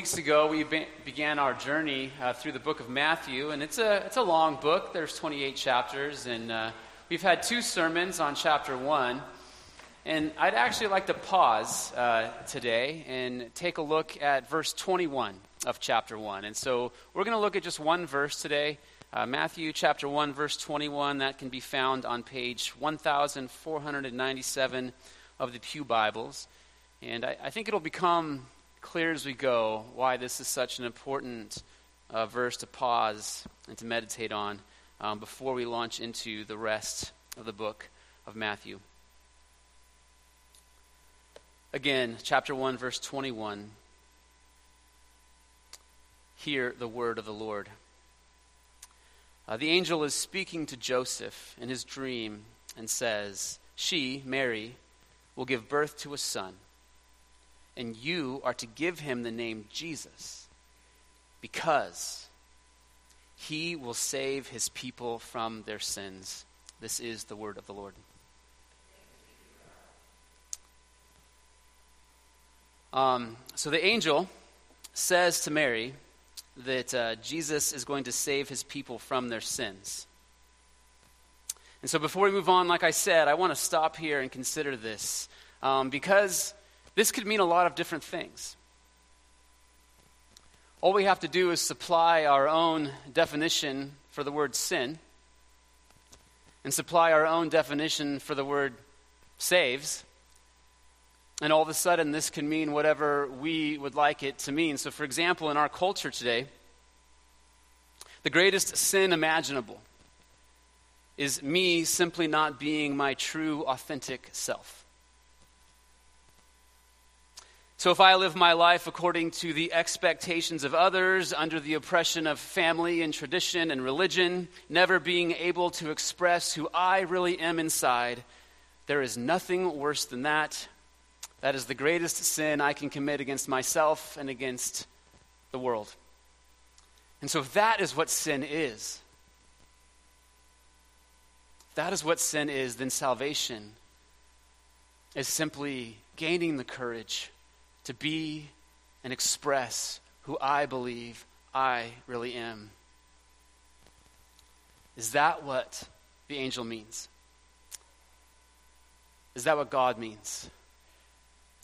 weeks ago, we be- began our journey uh, through the book of Matthew, and it's a, it's a long book. There's 28 chapters, and uh, we've had two sermons on chapter 1. And I'd actually like to pause uh, today and take a look at verse 21 of chapter 1. And so we're going to look at just one verse today uh, Matthew chapter 1, verse 21. That can be found on page 1497 of the Pew Bibles. And I, I think it'll become clear as we go why this is such an important uh, verse to pause and to meditate on um, before we launch into the rest of the book of Matthew. Again, chapter 1, verse 21. Hear the word of the Lord. Uh, the angel is speaking to Joseph in his dream and says, She, Mary, will give birth to a son and you are to give him the name Jesus because he will save his people from their sins. This is the word of the Lord. Um, so the angel says to Mary that uh, Jesus is going to save his people from their sins. And so before we move on, like I said, I want to stop here and consider this. Um, because this could mean a lot of different things. All we have to do is supply our own definition for the word sin and supply our own definition for the word saves. And all of a sudden, this can mean whatever we would like it to mean. So, for example, in our culture today, the greatest sin imaginable is me simply not being my true, authentic self. So, if I live my life according to the expectations of others, under the oppression of family and tradition and religion, never being able to express who I really am inside, there is nothing worse than that. That is the greatest sin I can commit against myself and against the world. And so, if that is what sin is, if that is what sin is, then salvation is simply gaining the courage to be and express who I believe I really am. Is that what the angel means? Is that what God means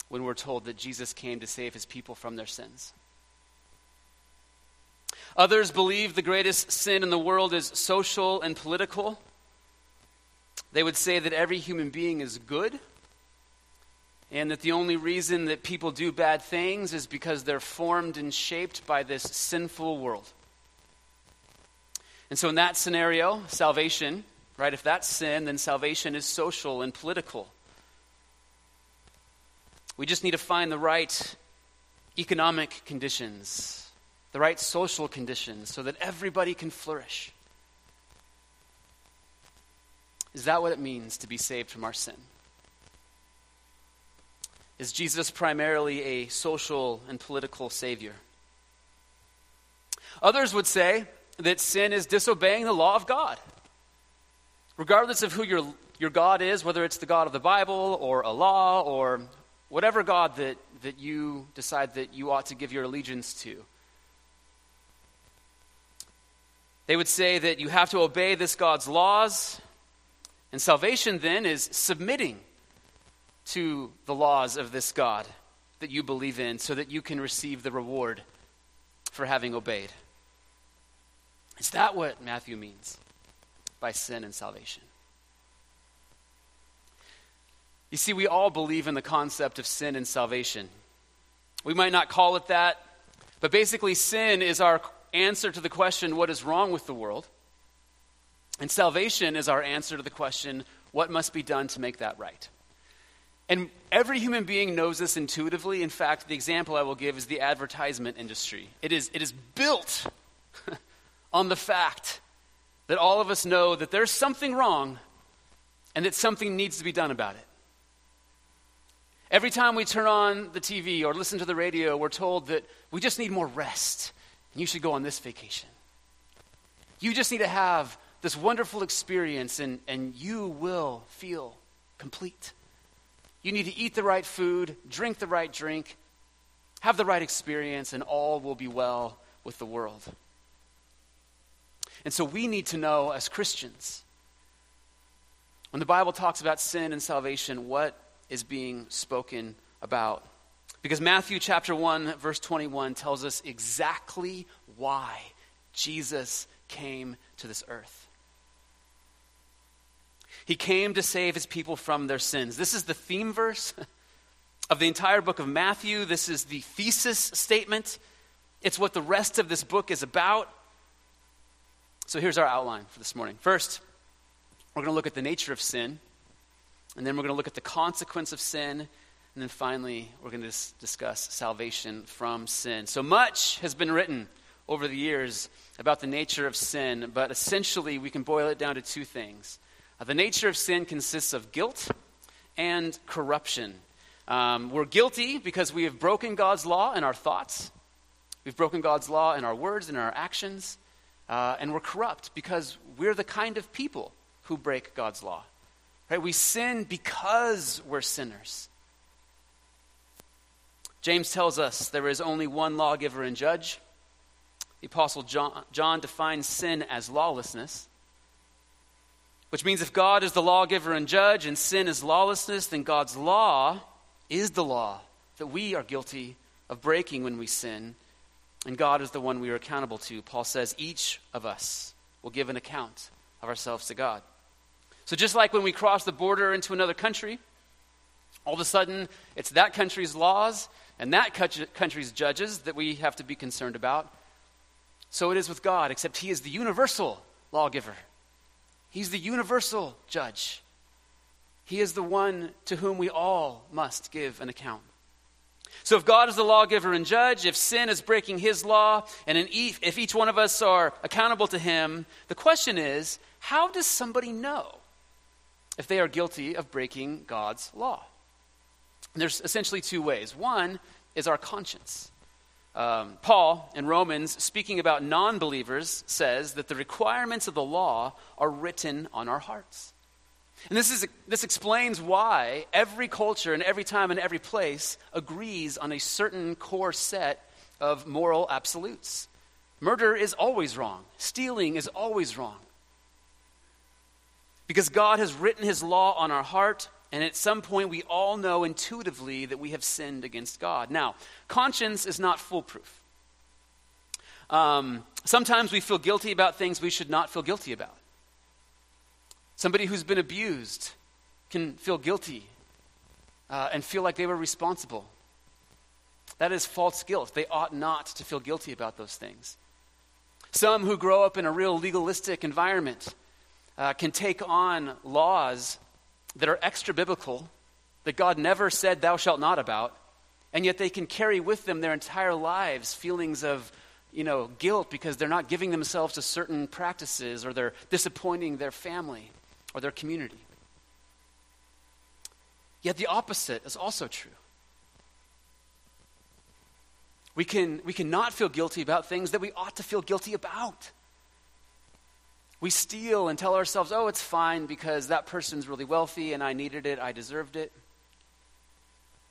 when we're told that Jesus came to save his people from their sins? Others believe the greatest sin in the world is social and political. They would say that every human being is good and that the only reason that people do bad things is because they're formed and shaped by this sinful world. And so, in that scenario, salvation, right, if that's sin, then salvation is social and political. We just need to find the right economic conditions, the right social conditions, so that everybody can flourish. Is that what it means to be saved from our sin? Is Jesus primarily a social and political savior? Others would say that sin is disobeying the law of God. Regardless of who your, your God is, whether it's the God of the Bible or a law or whatever God that, that you decide that you ought to give your allegiance to. They would say that you have to obey this God's laws, and salvation then is submitting to the laws of this God that you believe in so that you can receive the reward for having obeyed. Is that what Matthew means by sin and salvation? You see, we all believe in the concept of sin and salvation. We might not call it that, but basically, sin is our answer to the question, what is wrong with the world? And salvation is our answer to the question, what must be done to make that right? And every human being knows this intuitively. In fact, the example I will give is the advertisement industry. It is, it is built on the fact that all of us know that there's something wrong and that something needs to be done about it. Every time we turn on the TV or listen to the radio, we're told that we just need more rest and you should go on this vacation. You just need to have this wonderful experience and, and you will feel complete. You need to eat the right food, drink the right drink, have the right experience, and all will be well with the world. And so we need to know as Christians, when the Bible talks about sin and salvation, what is being spoken about. Because Matthew chapter 1, verse 21 tells us exactly why Jesus came to this earth. He came to save his people from their sins. This is the theme verse of the entire book of Matthew. This is the thesis statement. It's what the rest of this book is about. So here's our outline for this morning. First, we're going to look at the nature of sin, and then we're going to look at the consequence of sin, and then finally, we're going to dis- discuss salvation from sin. So much has been written over the years about the nature of sin, but essentially, we can boil it down to two things. Uh, the nature of sin consists of guilt and corruption. Um, we're guilty because we have broken God's law in our thoughts. We've broken God's law in our words and our actions. Uh, and we're corrupt because we're the kind of people who break God's law. Right? We sin because we're sinners. James tells us there is only one lawgiver and judge. The Apostle John, John defines sin as lawlessness, which means if God is the lawgiver and judge and sin is lawlessness, then God's law is the law that we are guilty of breaking when we sin and God is the one we are accountable to. Paul says each of us will give an account of ourselves to God. So, just like when we cross the border into another country, all of a sudden it's that country's laws and that country's judges that we have to be concerned about. So it is with God, except He is the universal lawgiver, He's the universal judge. He is the one to whom we all must give an account. So, if God is the lawgiver and judge, if sin is breaking his law, and if each one of us are accountable to him, the question is how does somebody know if they are guilty of breaking God's law? And there's essentially two ways. One is our conscience. Um, Paul in Romans, speaking about non believers, says that the requirements of the law are written on our hearts. And this, is, this explains why every culture and every time and every place agrees on a certain core set of moral absolutes. Murder is always wrong, stealing is always wrong. Because God has written his law on our heart, and at some point we all know intuitively that we have sinned against God. Now, conscience is not foolproof. Um, sometimes we feel guilty about things we should not feel guilty about. Somebody who's been abused can feel guilty uh, and feel like they were responsible. That is false guilt. They ought not to feel guilty about those things. Some who grow up in a real legalistic environment uh, can take on laws that are extra biblical, that God never said, Thou shalt not about, and yet they can carry with them their entire lives feelings of you know, guilt because they're not giving themselves to certain practices or they're disappointing their family or their community. Yet the opposite is also true. We can, we cannot feel guilty about things that we ought to feel guilty about. We steal and tell ourselves, oh, it's fine because that person's really wealthy and I needed it, I deserved it.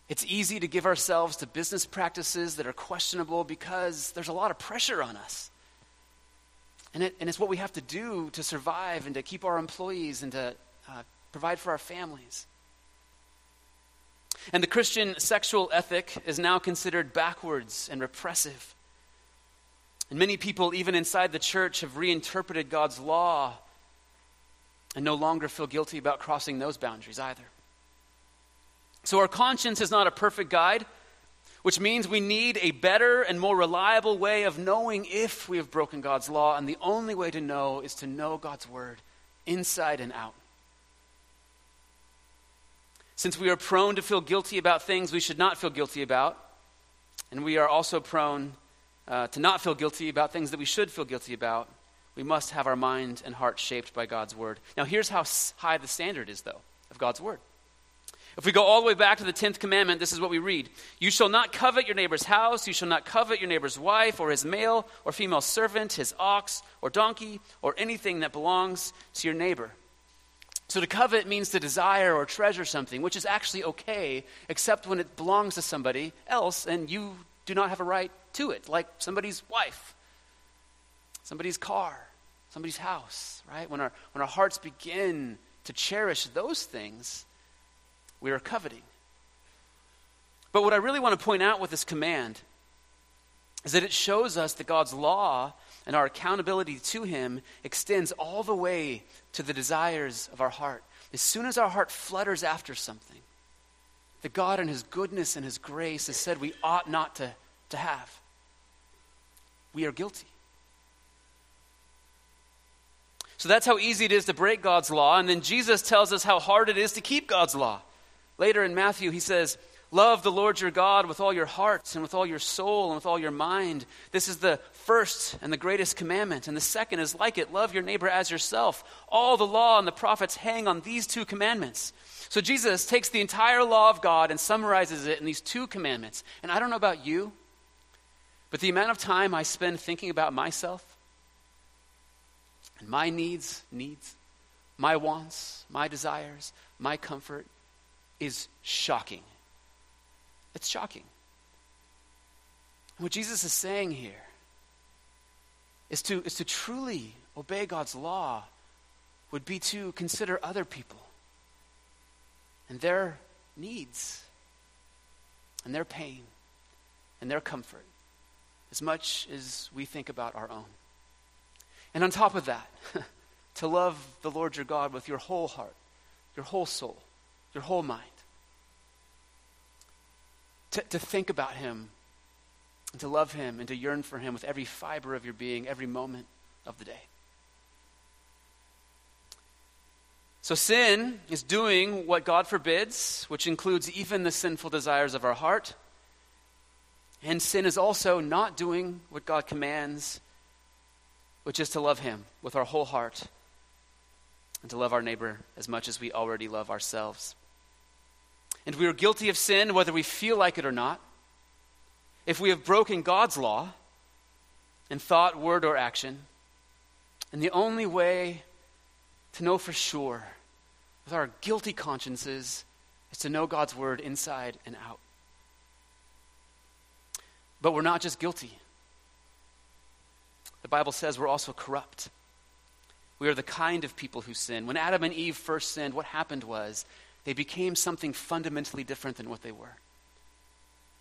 It's easy to give ourselves to business practices that are questionable because there's a lot of pressure on us. And, it, and it's what we have to do to survive and to keep our employees and to uh, provide for our families. And the Christian sexual ethic is now considered backwards and repressive. And many people, even inside the church, have reinterpreted God's law and no longer feel guilty about crossing those boundaries either. So, our conscience is not a perfect guide, which means we need a better and more reliable way of knowing if we have broken God's law. And the only way to know is to know God's word inside and out. Since we are prone to feel guilty about things we should not feel guilty about, and we are also prone uh, to not feel guilty about things that we should feel guilty about, we must have our mind and heart shaped by God's word. Now, here's how high the standard is, though, of God's word. If we go all the way back to the 10th commandment, this is what we read You shall not covet your neighbor's house, you shall not covet your neighbor's wife, or his male or female servant, his ox or donkey, or anything that belongs to your neighbor. So to covet means to desire or treasure something, which is actually okay, except when it belongs to somebody else and you do not have a right to it, like somebody's wife, somebody's car, somebody's house, right? When our, when our hearts begin to cherish those things, we are coveting. But what I really want to point out with this command is that it shows us that God's law and our accountability to Him extends all the way to the desires of our heart. As soon as our heart flutters after something that God, in His goodness and His grace, has said we ought not to, to have, we are guilty. So that's how easy it is to break God's law. And then Jesus tells us how hard it is to keep God's law. Later in Matthew, he says, Love the Lord your God with all your heart and with all your soul and with all your mind. This is the first and the greatest commandment. And the second is like it love your neighbor as yourself. All the law and the prophets hang on these two commandments. So Jesus takes the entire law of God and summarizes it in these two commandments. And I don't know about you, but the amount of time I spend thinking about myself and my needs, needs, my wants, my desires, my comfort is shocking. It's shocking. What Jesus is saying here is to, is to truly obey God's law would be to consider other people and their needs and their pain and their comfort as much as we think about our own. And on top of that, to love the Lord your God with your whole heart, your whole soul, your whole mind to, to think about Him, and to love Him, and to yearn for Him with every fiber of your being, every moment of the day. So, sin is doing what God forbids, which includes even the sinful desires of our heart. And sin is also not doing what God commands, which is to love Him with our whole heart and to love our neighbor as much as we already love ourselves and we are guilty of sin whether we feel like it or not, if we have broken God's law in thought, word, or action, and the only way to know for sure with our guilty consciences is to know God's word inside and out. But we're not just guilty. The Bible says we're also corrupt. We are the kind of people who sin. When Adam and Eve first sinned, what happened was they became something fundamentally different than what they were.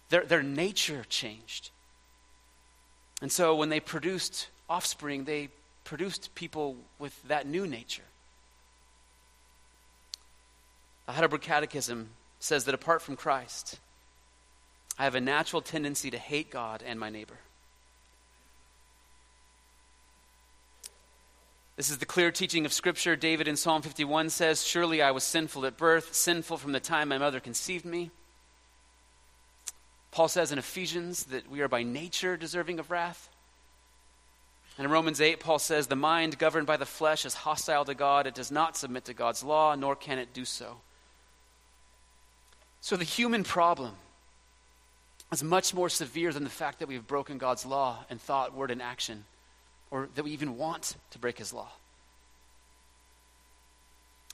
Their, their nature changed. And so when they produced offspring, they produced people with that new nature. The Heidelberg Catechism says that apart from Christ, I have a natural tendency to hate God and my neighbor. This is the clear teaching of Scripture. David in Psalm 51 says, Surely I was sinful at birth, sinful from the time my mother conceived me. Paul says in Ephesians that we are by nature deserving of wrath. And in Romans 8, Paul says, The mind governed by the flesh is hostile to God. It does not submit to God's law, nor can it do so. So the human problem is much more severe than the fact that we've broken God's law in thought, word, and action or that we even want to break his law.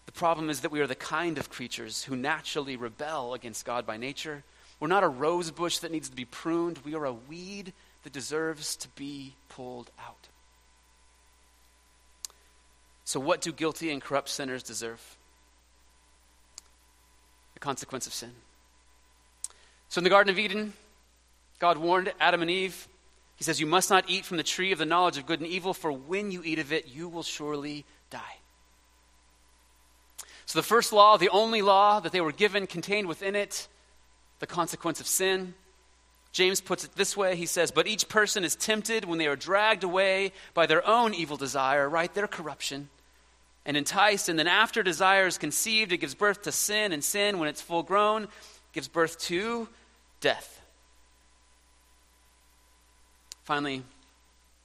The problem is that we are the kind of creatures who naturally rebel against God by nature. We're not a rose bush that needs to be pruned, we are a weed that deserves to be pulled out. So, what do guilty and corrupt sinners deserve? The consequence of sin. So, in the Garden of Eden, God warned Adam and Eve he says, You must not eat from the tree of the knowledge of good and evil, for when you eat of it, you will surely die. So, the first law, the only law that they were given, contained within it the consequence of sin. James puts it this way he says, But each person is tempted when they are dragged away by their own evil desire, right? Their corruption, and enticed. And then, after desire is conceived, it gives birth to sin, and sin, when it's full grown, gives birth to death. Finally,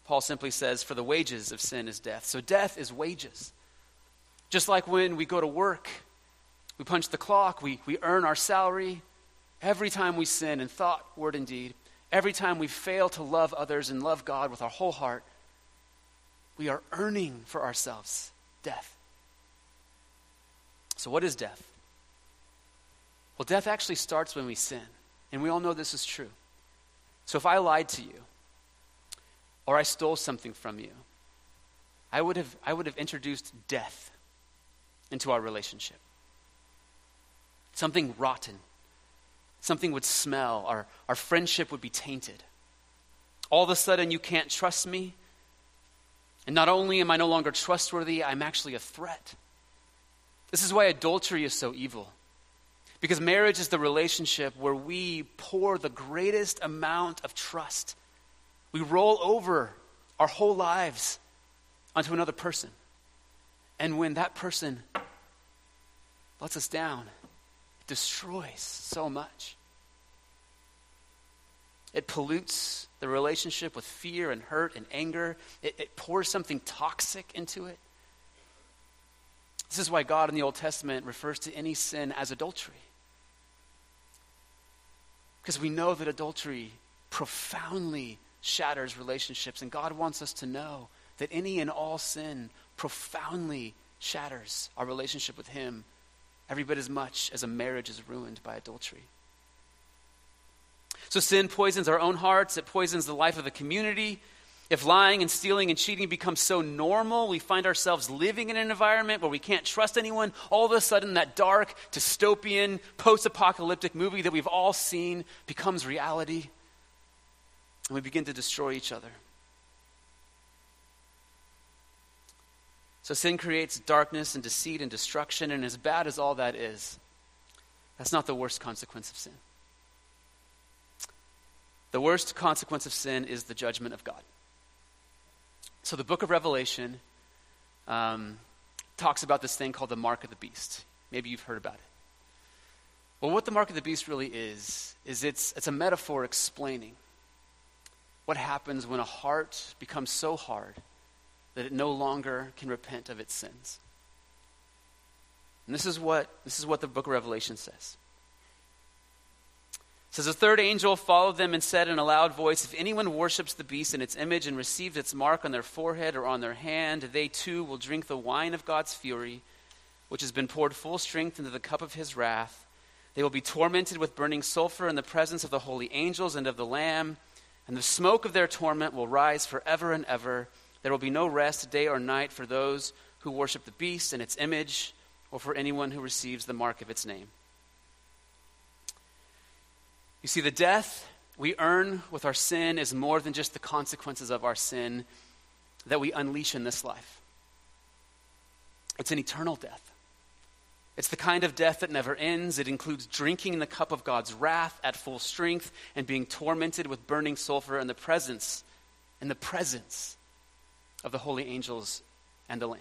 Paul simply says, For the wages of sin is death. So death is wages. Just like when we go to work, we punch the clock, we, we earn our salary. Every time we sin in thought, word, and deed, every time we fail to love others and love God with our whole heart, we are earning for ourselves death. So, what is death? Well, death actually starts when we sin. And we all know this is true. So if I lied to you, or I stole something from you, I would have, I would have introduced death into our relationship. Something rotten. Something would smell. Our, our friendship would be tainted. All of a sudden, you can't trust me. And not only am I no longer trustworthy, I'm actually a threat. This is why adultery is so evil. Because marriage is the relationship where we pour the greatest amount of trust. We roll over our whole lives onto another person. And when that person lets us down, it destroys so much. It pollutes the relationship with fear and hurt and anger. It, it, pours something toxic into it. This is why God in the Old Testament refers to any sin as adultery. Because we know that adultery profoundly shatters relationships, and God wants us to know that any and all sin profoundly shatters our relationship with Him every bit as much as a marriage is ruined by adultery. So sin poisons our own hearts, it poisons the life of the community. If lying and stealing and cheating becomes so normal, we find ourselves living in an environment where we can't trust anyone. All of a sudden, that dark, dystopian, post apocalyptic movie that we've all seen becomes reality. And we begin to destroy each other. So sin creates darkness and deceit and destruction, and as bad as all that is, that's not the worst consequence of sin. The worst consequence of sin is the judgment of God. So the book of Revelation um, talks about this thing called the mark of the beast. Maybe you've heard about it. Well, what the mark of the beast really is, is it's, it's a metaphor explaining what happens when a heart becomes so hard that it no longer can repent of its sins. And this is what, this is what the book of Revelation says. It says, A third angel followed them and said in a loud voice, If anyone worships the beast and its image and receives its mark on their forehead or on their hand, they too will drink the wine of God's fury, which has been poured full strength into the cup of his wrath. They will be tormented with burning sulfur in the presence of the holy angels and of the Lamb, and the smoke of their torment will rise forever and ever. There will be no rest day or night for those who worship the beast and its image, or for anyone who receives the mark of its name. You see, the death we earn with our sin is more than just the consequences of our sin that we unleash in this life. It's an eternal death. It's the kind of death that never ends. It includes drinking the cup of God's wrath at full strength and being tormented with burning sulfur in the presence, in the presence of the holy angels and the Lamb.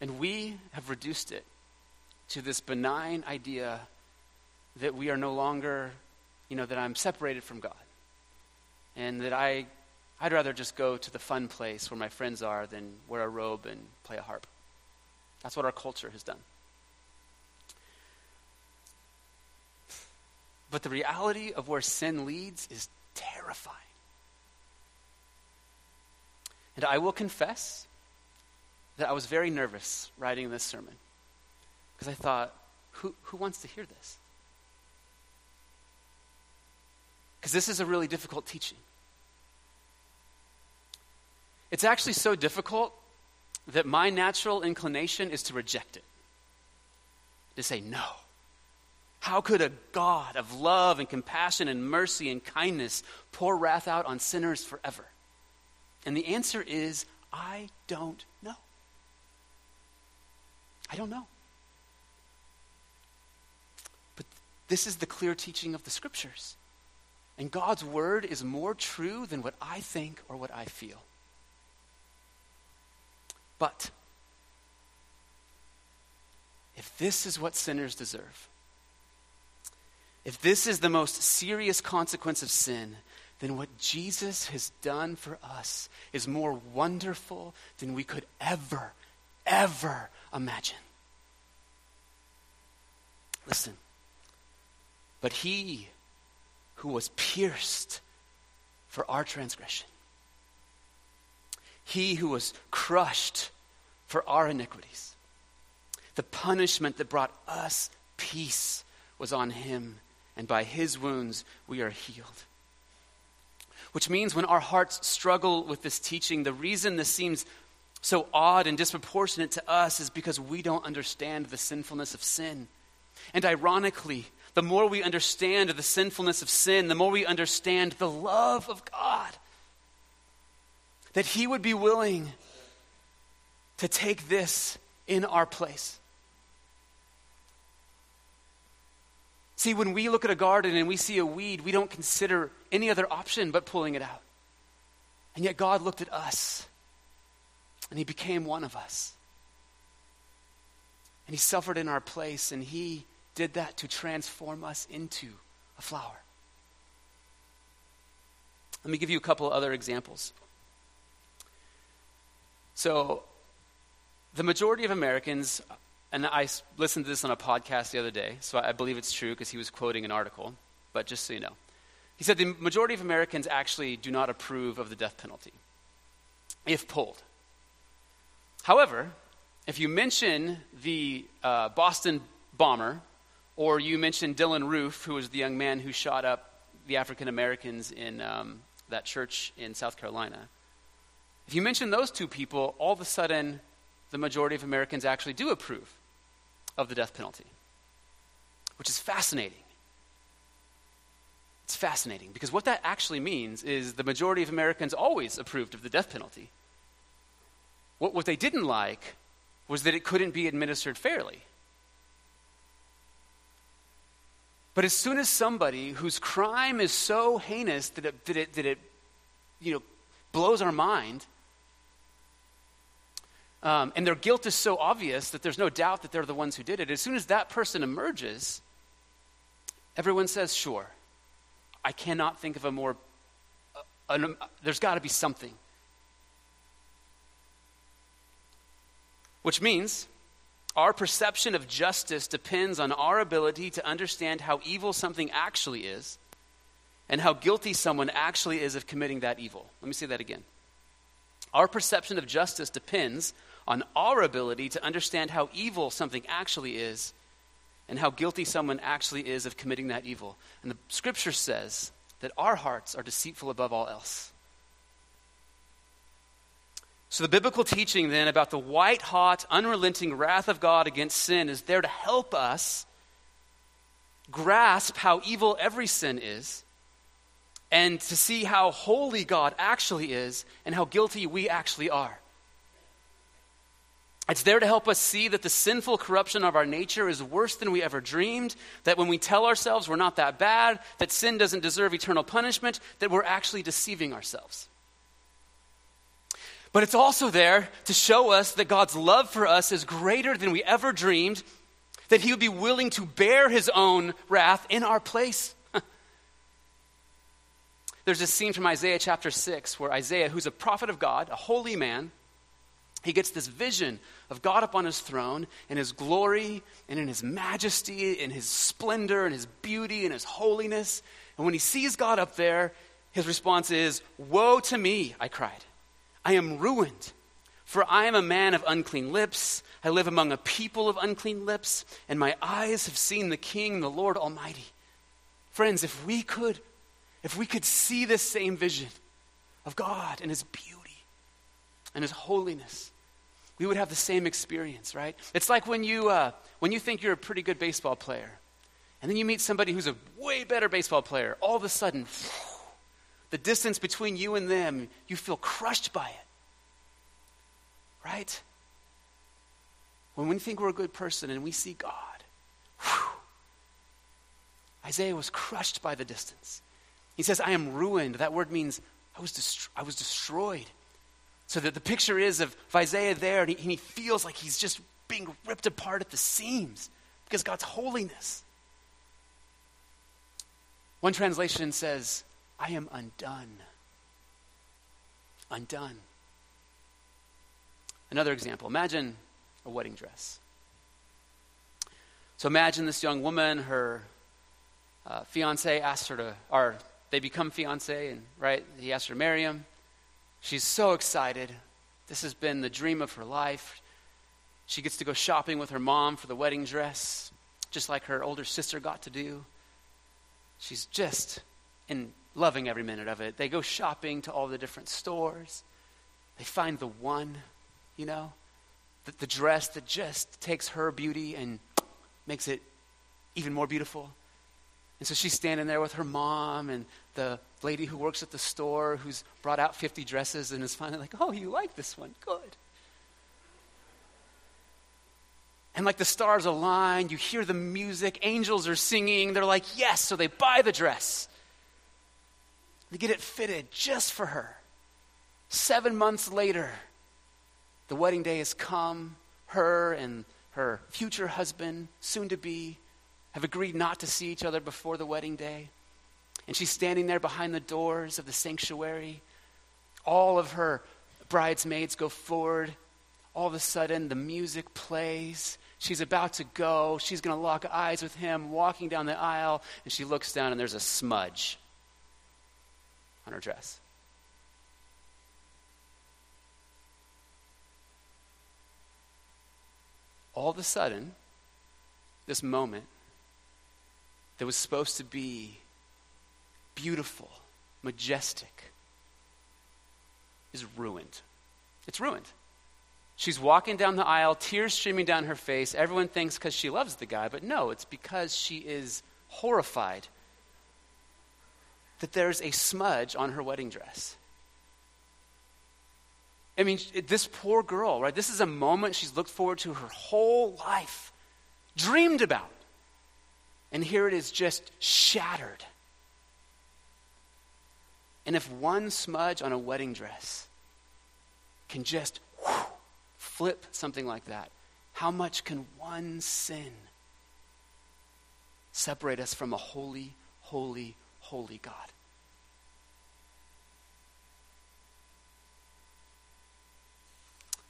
And we have reduced it to this benign idea that we are no longer, you know, that I'm separated from God. And that I, I'd rather just go to the fun place where my friends are than wear a robe and play a harp. That's what our culture has done. But the reality of where sin leads is terrifying. And I will confess that I was very nervous writing this sermon because I thought, who, who wants to hear this? Because this is a really difficult teaching. It's actually so difficult that my natural inclination is to reject it, to say, no. How could a God of love and compassion and mercy and kindness pour wrath out on sinners forever? And the answer is, I don't know. I don't know. But this is the clear teaching of the scriptures. And God's word is more true than what I think or what I feel. But if this is what sinners deserve, if this is the most serious consequence of sin, then what Jesus has done for us is more wonderful than we could ever, ever imagine. Listen. But he who was pierced for our transgression, he who was crushed for our iniquities, the punishment that brought us peace was on him and by his wounds we are healed. Which means when our hearts struggle with this teaching, the reason this seems so odd and disproportionate to us is because we don't understand the sinfulness of sin. And ironically, the more we understand the sinfulness of sin, the more we understand the love of God. That He would be willing to take this in our place. See, when we look at a garden and we see a weed, we don't consider any other option but pulling it out. And yet God looked at us and He became one of us. And He suffered in our place and He did that to transform us into a flower. Let me give you a couple other examples. So, the majority of Americans, and I listened to this on a podcast the other day, so I believe it's true because he was quoting an article, but just so you know. He said the majority of Americans actually do not approve of the death penalty, if polled. However, if you mention the uh, Boston bomber, or you mention Dylann Roof, who was the young man who shot up the African Americans in um, that church in South Carolina, if you mention those two people, all of a sudden the majority of Americans actually do approve of the death penalty, which is fascinating. It's fascinating because what that actually means is the majority of Americans always approved of the death penalty. What, what they didn't like was that it couldn't be administered fairly. But as soon as somebody whose crime is so heinous that it, that it, that it you know, blows our mind um, and their guilt is so obvious that there's no doubt that they're the ones who did it. As soon as that person emerges, everyone says, sure. I cannot think of a more, uh, there's got to be something. Which means our perception of justice depends on our ability to understand how evil something actually is and how guilty someone actually is of committing that evil. Let me say that again. Our perception of justice depends on our ability to understand how evil something actually is and how guilty someone actually is of committing that evil. And the scripture says that our hearts are deceitful above all else. So, the biblical teaching then about the white hot, unrelenting wrath of God against sin is there to help us grasp how evil every sin is and to see how holy God actually is and how guilty we actually are. It's there to help us see that the sinful corruption of our nature is worse than we ever dreamed, that when we tell ourselves we're not that bad, that sin doesn't deserve eternal punishment, that we're actually deceiving ourselves. But it's also there to show us that God's love for us is greater than we ever dreamed, that He would be willing to bear His own wrath in our place. There's this scene from Isaiah chapter 6 where Isaiah, who's a prophet of God, a holy man, he gets this vision of God upon his throne in his glory and in his majesty, and his splendor and his beauty and his holiness. And when he sees God up there, his response is, Woe to me, I cried. I am ruined, for I am a man of unclean lips. I live among a people of unclean lips, and my eyes have seen the King, the Lord Almighty. Friends, if we could, if we could see this same vision of God and his beauty and his holiness, we would have the same experience, right? It's like when you, uh, when you think you're a pretty good baseball player, and then you meet somebody who's a way better baseball player. All of a sudden, the distance between you and them, you feel crushed by it, right? When we think we're a good person and we see God, whew, Isaiah was crushed by the distance. He says, I am ruined. That word means I was, dest- I was destroyed. So that the picture is of Isaiah there, and he, and he feels like he's just being ripped apart at the seams because God's holiness. One translation says, I am undone. Undone. Another example imagine a wedding dress. So imagine this young woman, her uh, fiance asks her to, or they become fiance, and right, he asks her to marry him. She's so excited. This has been the dream of her life. She gets to go shopping with her mom for the wedding dress, just like her older sister got to do. She's just in loving every minute of it. They go shopping to all the different stores. They find the one, you know, the, the dress that just takes her beauty and makes it even more beautiful. And so she's standing there with her mom and the lady who works at the store who's brought out 50 dresses and is finally like, oh, you like this one? Good. And like the stars align, you hear the music, angels are singing. They're like, yes. So they buy the dress. They get it fitted just for her. Seven months later, the wedding day has come. Her and her future husband, soon to be, have agreed not to see each other before the wedding day. And she's standing there behind the doors of the sanctuary. All of her bridesmaids go forward. All of a sudden, the music plays. She's about to go. She's going to lock eyes with him, walking down the aisle, and she looks down, and there's a smudge on her dress. All of a sudden, this moment that was supposed to be beautiful, majestic, is ruined. It's ruined. She's walking down the aisle, tears streaming down her face. Everyone thinks because she loves the guy, but no, it's because she is horrified that there's a smudge on her wedding dress. I mean, this poor girl, right? This is a moment she's looked forward to her whole life, dreamed about. And here it is just shattered. And if one smudge on a wedding dress can just flip something like that, how much can one sin separate us from a holy, holy, holy God.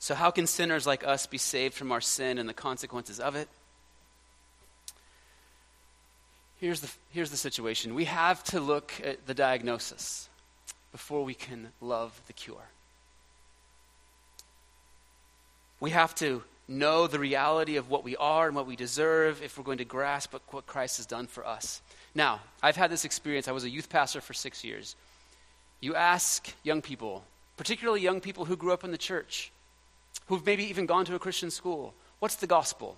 So, how can sinners like us be saved from our sin and the consequences of it? Here's the, here's the situation we have to look at the diagnosis before we can love the cure. We have to know the reality of what we are and what we deserve if we're going to grasp what Christ has done for us. Now, I've had this experience. I was a youth pastor for six years. You ask young people, particularly young people who grew up in the church, who've maybe even gone to a Christian school, what's the gospel?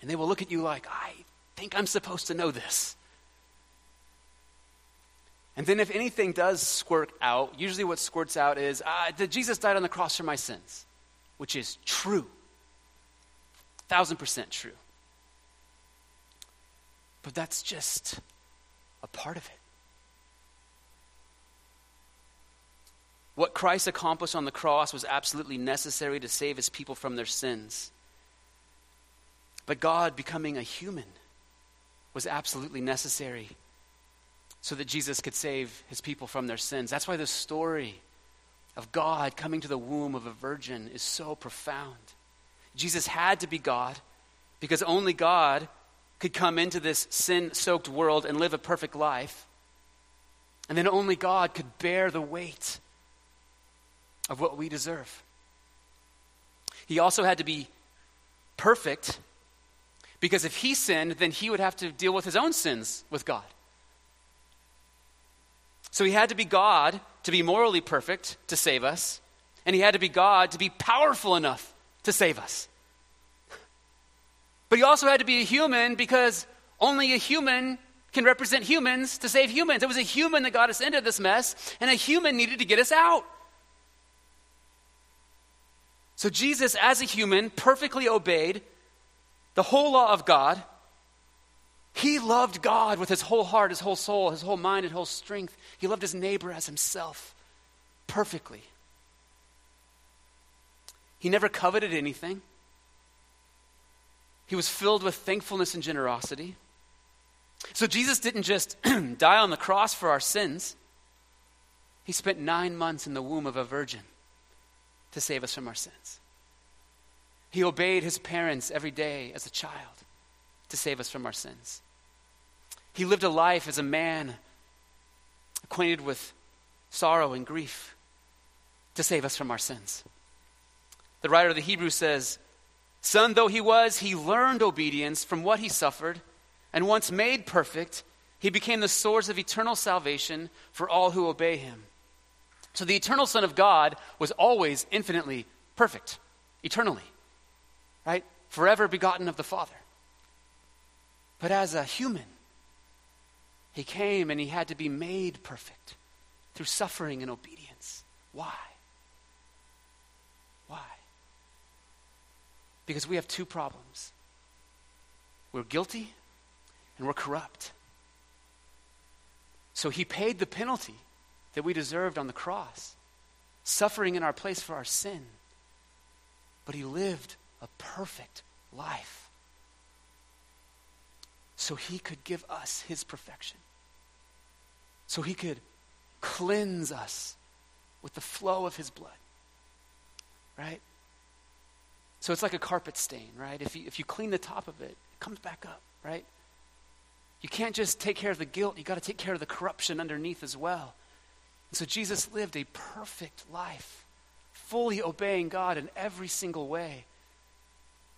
And they will look at you like, I think I'm supposed to know this. And then, if anything does squirt out, usually what squirts out is uh, that Jesus died on the cross for my sins, which is true. Thousand percent true. But that's just a part of it. What Christ accomplished on the cross was absolutely necessary to save his people from their sins. But God becoming a human was absolutely necessary so that Jesus could save his people from their sins. That's why the story of God coming to the womb of a virgin is so profound. Jesus had to be God because only God could come into this sin soaked world and live a perfect life. And then only God could bear the weight of what we deserve. He also had to be perfect because if he sinned, then he would have to deal with his own sins with God. So he had to be God to be morally perfect to save us, and he had to be God to be powerful enough to save us. But he also had to be a human because only a human can represent humans to save humans. It was a human that got us into this mess, and a human needed to get us out. So Jesus, as a human, perfectly obeyed the whole law of God. He loved God with his whole heart, his whole soul, his whole mind, and whole strength. He loved his neighbor as himself perfectly. He never coveted anything. He was filled with thankfulness and generosity. So Jesus didn't just die on the cross for our sins, He spent nine months in the womb of a virgin to save us from our sins. He obeyed his parents every day as a child to save us from our sins. He lived a life as a man acquainted with sorrow and grief to save us from our sins. The writer of the Hebrews says, Son though he was, he learned obedience from what he suffered, and once made perfect, He became the source of eternal salvation for all who obey him. So the eternal Son of God was always infinitely perfect, eternally, right? Forever begotten of the Father. But as a human, he came and he had to be made perfect through suffering and obedience. Why? Why? Because we have two problems we're guilty and we're corrupt. So he paid the penalty that we deserved on the cross, suffering in our place for our sin. But he lived a perfect life so he could give us his perfection, so he could cleanse us with the flow of his blood. Right? So it's like a carpet stain, right? If you, if you clean the top of it, it comes back up, right? You can't just take care of the guilt, you got to take care of the corruption underneath as well. And so Jesus lived a perfect life, fully obeying God in every single way,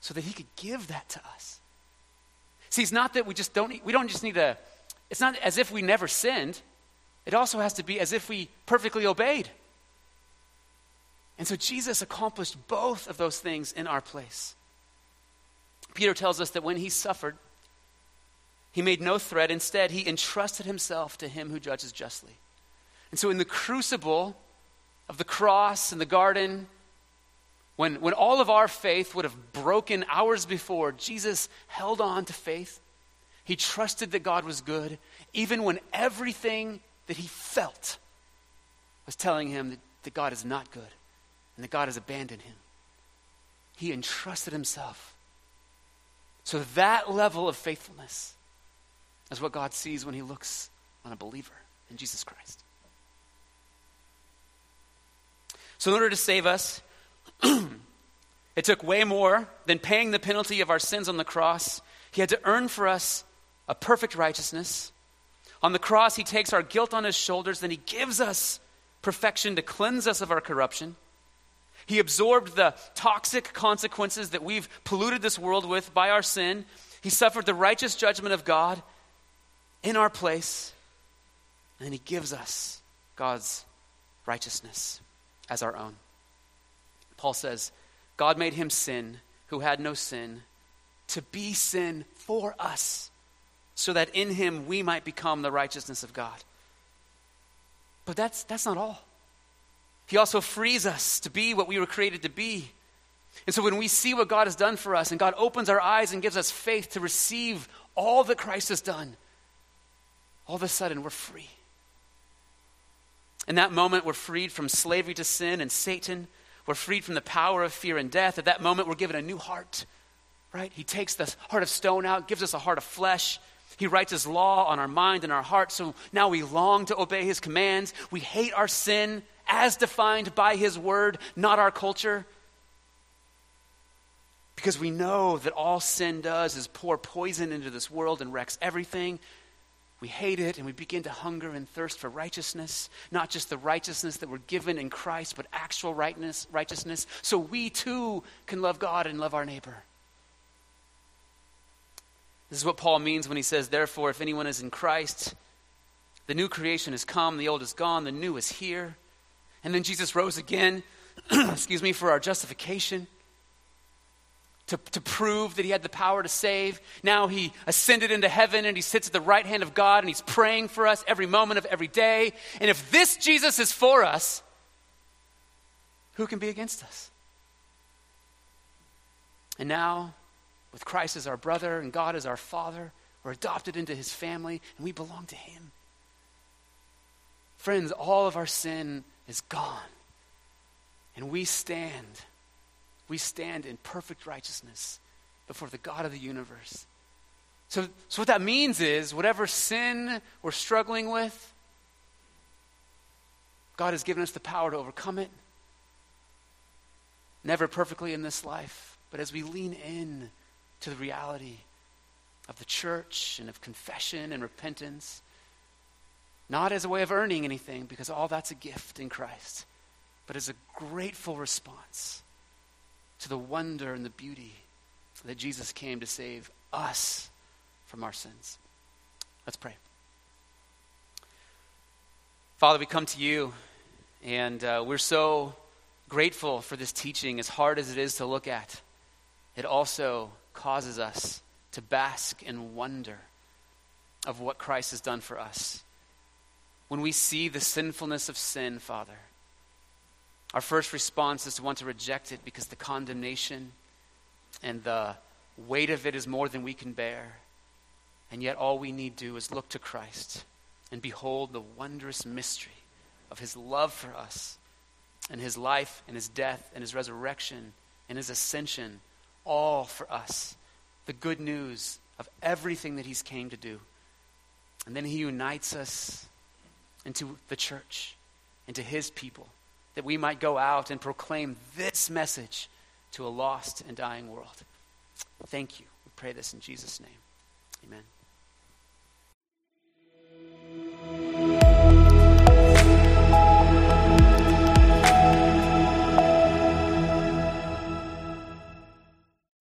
so that he could give that to us. See, it's not that we just don't, we don't just need to, it's not as if we never sinned. It also has to be as if we perfectly obeyed. And so Jesus accomplished both of those things in our place. Peter tells us that when he suffered, he made no threat. Instead, he entrusted himself to him who judges justly. And so, in the crucible of the cross in the garden, when, when all of our faith would have broken hours before, Jesus held on to faith. He trusted that God was good, even when everything that he felt was telling him that, that God is not good and that God has abandoned him. He entrusted himself. So, that level of faithfulness is what God sees when he looks on a believer in Jesus Christ. So, in order to save us, it took way more than paying the penalty of our sins on the cross. He had to earn for us a perfect righteousness. On the cross, he takes our guilt on his shoulders, then he gives us perfection to cleanse us of our corruption. He absorbed the toxic consequences that we've polluted this world with by our sin. He suffered the righteous judgment of God in our place. And he gives us God's righteousness as our own. Paul says, God made him sin who had no sin to be sin for us, so that in him we might become the righteousness of God. But that's, that's not all. He also frees us to be what we were created to be. And so when we see what God has done for us and God opens our eyes and gives us faith to receive all that Christ has done, all of a sudden we're free. In that moment, we're freed from slavery to sin and Satan. We're freed from the power of fear and death. At that moment, we're given a new heart, right? He takes the heart of stone out, gives us a heart of flesh. He writes his law on our mind and our heart, so now we long to obey his commands. We hate our sin as defined by his word, not our culture. Because we know that all sin does is pour poison into this world and wrecks everything. We hate it and we begin to hunger and thirst for righteousness, not just the righteousness that we're given in Christ, but actual rightness, righteousness, so we too can love God and love our neighbor. This is what Paul means when he says, Therefore, if anyone is in Christ, the new creation has come, the old is gone, the new is here. And then Jesus rose again, excuse me, for our justification to, to prove that he had the power to save. Now he ascended into heaven and he sits at the right hand of God and he's praying for us every moment of every day. And if this Jesus is for us, who can be against us? And now, with Christ as our brother and God as our father, we're adopted into his family and we belong to him. Friends, all of our sin is gone. And we stand we stand in perfect righteousness before the God of the universe. So, so what that means is whatever sin we're struggling with, God has given us the power to overcome it. Never perfectly in this life, but as we lean in to the reality of the church and of confession and repentance, not as a way of earning anything, because all that's a gift in Christ, but as a grateful response to the wonder and the beauty that Jesus came to save us from our sins. Let's pray. Father, we come to you, and uh, we're so grateful for this teaching, as hard as it is to look at. It also causes us to bask in wonder of what Christ has done for us. When we see the sinfulness of sin, Father, our first response is to want to reject it because the condemnation and the weight of it is more than we can bear. And yet, all we need to do is look to Christ and behold the wondrous mystery of his love for us and his life and his death and his resurrection and his ascension, all for us. The good news of everything that he's came to do. And then he unites us into the church, into his people, that we might go out and proclaim this message to a lost and dying world. Thank you. We pray this in Jesus' name. Amen.